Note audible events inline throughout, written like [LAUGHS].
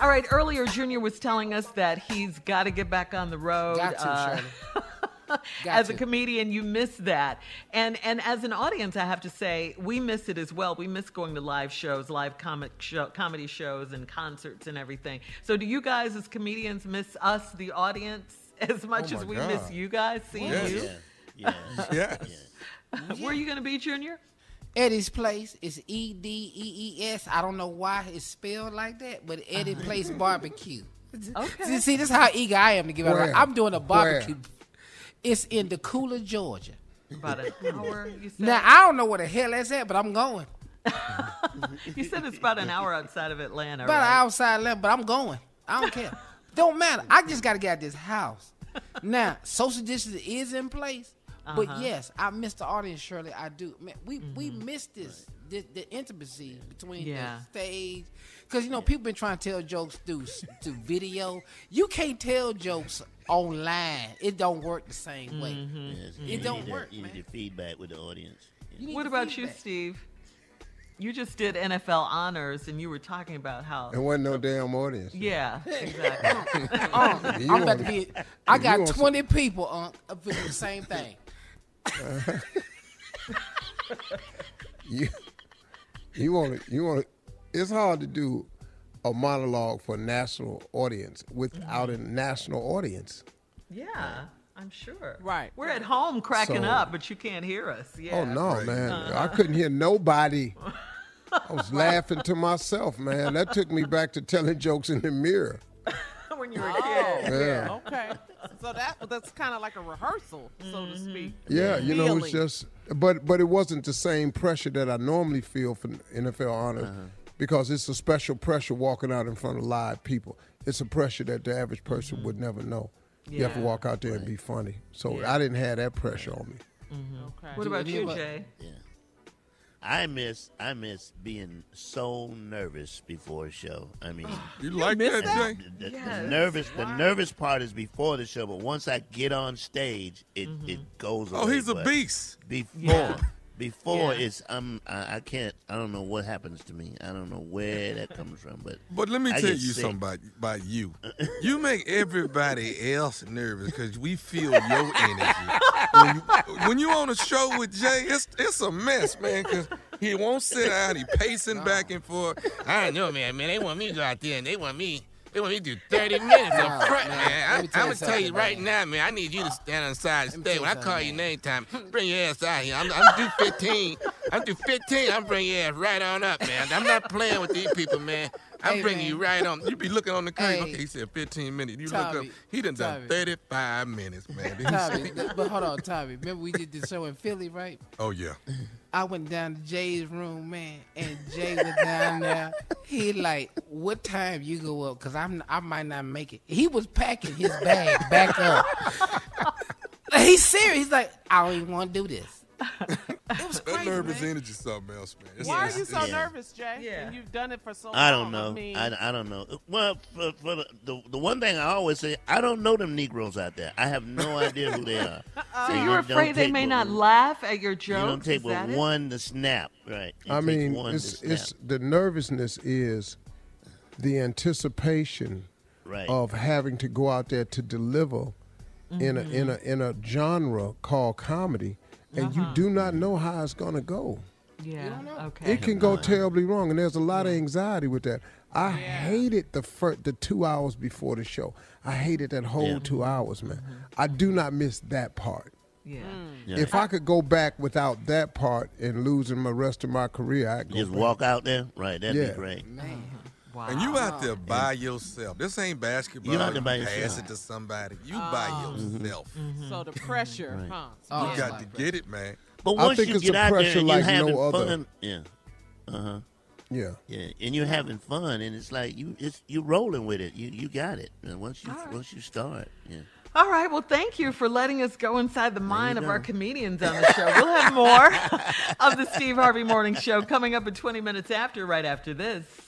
All right, earlier Junior was telling us that he's got to get back on the road. Got to, uh, [LAUGHS] Got as a comedian, you miss that, and and as an audience, I have to say we miss it as well. We miss going to live shows, live comic show, comedy shows, and concerts and everything. So, do you guys, as comedians, miss us, the audience, [LAUGHS] as much Oh as we God. miss you guys seeing Yes. you? Yeah. Yes. [LAUGHS] Where are you going to be, Junior? Eddie's Place is E D E E S. I don't know why it's spelled like that, but Eddie uh-huh. Place Barbecue. Okay. See, see, this is how eager I am to give out. Where? I'm doing a barbecue. Where? It's in Dacula, Georgia. About an hour. You said. Now I don't know where the hell that's at, but I'm going. [LAUGHS] you said it's about an hour outside of Atlanta. About right? an outside left, but I'm going. I don't care. don't matter. I just got to get out this house. [LAUGHS] Now, social distance is in place, but Uh-huh. yes, I miss the audience. Surely, I do. Man, we we Mm-hmm. miss this, the, the intimacy between Yeah. the stage, because you know people been trying to tell jokes through through video. You can't tell jokes online. It don't work the same way. Mm-hmm. Yes, It you don't need work, that- You man. need the feedback with the audience. You What the about you. Steve? You just did NFL honors, and you were talking about how. it wasn't no damn audience. Yeah, exactly. [LAUGHS] You I'm about to be. [LAUGHS] I got want some- 20 people on up for the same thing. Uh-huh. [LAUGHS] You, you want to, you want to, it's hard to do a monologue for a national audience without a mm. national audience. yeah, I'm sure. Right. We're at home cracking So- up, but you can't hear us. Oh, yeah. Oh no, man! I uh-huh. couldn't hear nobody. I was [LAUGHS] laughing to myself, man. That took me back to telling jokes in the mirror. [LAUGHS] when you were a kid. Yeah, Okay. So that that's kind of like a rehearsal, so to speak. yeah. You know, it's just, but but it wasn't the same pressure that I normally feel for NFL honors because it's a special pressure walking out in front of live people. It's a pressure that the average person would never know. You have to walk out there and be funny. So Yeah. I didn't have that pressure on me. Mm-hmm. Okay. What about you, Jay? Yeah. I miss I miss being so nervous before a show. I mean, ah, You like miss that, that? the, the- the Yes. nervous the nervous part is before the show, but once I get on stage, it it mm-hmm. goes. Oh, away, he's a beast. Before, Yeah. Before Yeah. it's um I, I can't I don't know what happens to me. I don't know where that comes from, but But let me I tell you sick. something about, about you. [LAUGHS] You make everybody else nervous because we feel your energy. When you, when you on a show with Jay, it's it's a mess, man. Because he won't sit down. He pacing back and forth. I know, man. Man, they want me to go out there and they want me. They want me to do 30 minutes up front, man. I, I'm you gonna tell you right man. now, man. I need you to stand on the side and stay. When I you call your something, name time, bring your ass out here. I'm, I'm due 15. I'm due 15. I'm bringing your ass right on up, man. I'm not playing with these people, man. I'm Hey, bringing man. you right on. You be looking on the [LAUGHS] curve. Hey. Okay, he said 15 minutes. You look up. He done done Tommy. 35 minutes, man. Tommy, but hold on, Tommy. Remember we did the show in Philly, right? [LAUGHS] Oh yeah. I went down to Jay's room, man, and Jay was down there. He like, what time you go up? Cause I'm I might not make it. He was packing his bag back up. [LAUGHS] He's serious. He's like, I don't even want to do this. It was That crazy, nervous man. energy, something else, man. It's- Why are you so it's- nervous, Jay? Yeah. And you've done it for so long. I don't know. mean, I, I don't know. Well, for, for the, the the one thing I always say, I don't know them Negroes out there. I have no idea who they are. [LAUGHS] So And you're afraid they may but- not laugh at your You don't take Is but that it? one to snap, right? It I mean, one it's it's the nervousness is the anticipation Right. of having to go out there to deliver in a mm-hmm. in a in a genre called comedy, and you uh-huh. do not know how it's gonna go. Yeah. Okay. It can go terribly wrong, and there's a lot of anxiety with that. I hated the fir- the two hours before the show. I hated that whole Yeah. two hours, man. Mm-hmm. I do not miss that part. Yeah. Mm. Yeah. If I could go back without that part and losing the rest of my career, I'd go Just back. walk out there, right? That'd Yeah. be great. Wow. And you out there by yourself. This ain't basketball. You out there by pass yourself. it to somebody. You by oh. mm-hmm. yourself. Mm-hmm. So the mm-hmm. pressure, Right. huh? Oh, You got to get it, man. But I once think you it's get a out there pressure and like you're having no other. fun, yeah, uh huh, Yeah. yeah, and you're having fun, and it's like you, it's you rolling with it. You, you got it. And once you, once you start, yeah. All right. Well, thank you for letting us go inside the mind of our comedians on the show. We'll have more [LAUGHS] of the Steve Harvey Morning Show coming up in 20 minutes after, right after this.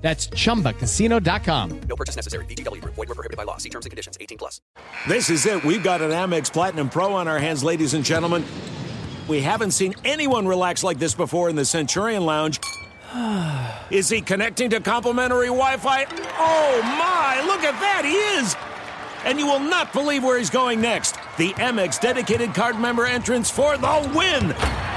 That's chumbacasino.com. No purchase necessary. VGW Group. Void were prohibited by law. See terms and conditions. 18 plus. This is it. We've got an Amex Platinum Pro on our hands, ladies and gentlemen. We haven't seen anyone relax like this before in the Centurion Lounge. [SIGHS] Is he connecting to complimentary Wi Fi? Oh my, look at that! He is! And you will not believe where he's going next. The Amex dedicated card member entrance for the win!